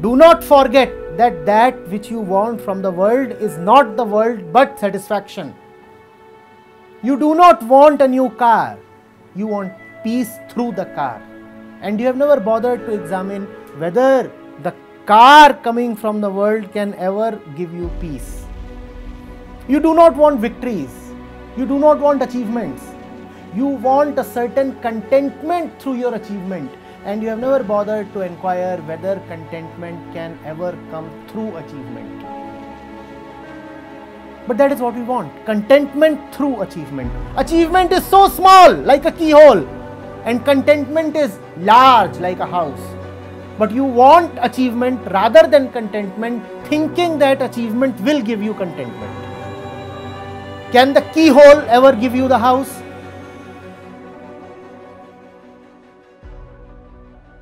Do not forget that that which you want from the world is not the world but satisfaction. You do not want a new car, you want peace through the car. And you have never bothered to examine whether the car coming from the world can ever give you peace. You do not want victories, you do not want achievements. You want a certain contentment through your achievement, and you have never bothered to inquire whether contentment can ever come through achievement. But that is what we want contentment through achievement. Achievement is so small, like a keyhole, and contentment is large, like a house. But you want achievement rather than contentment, thinking that achievement will give you contentment. Can the keyhole ever give you the house?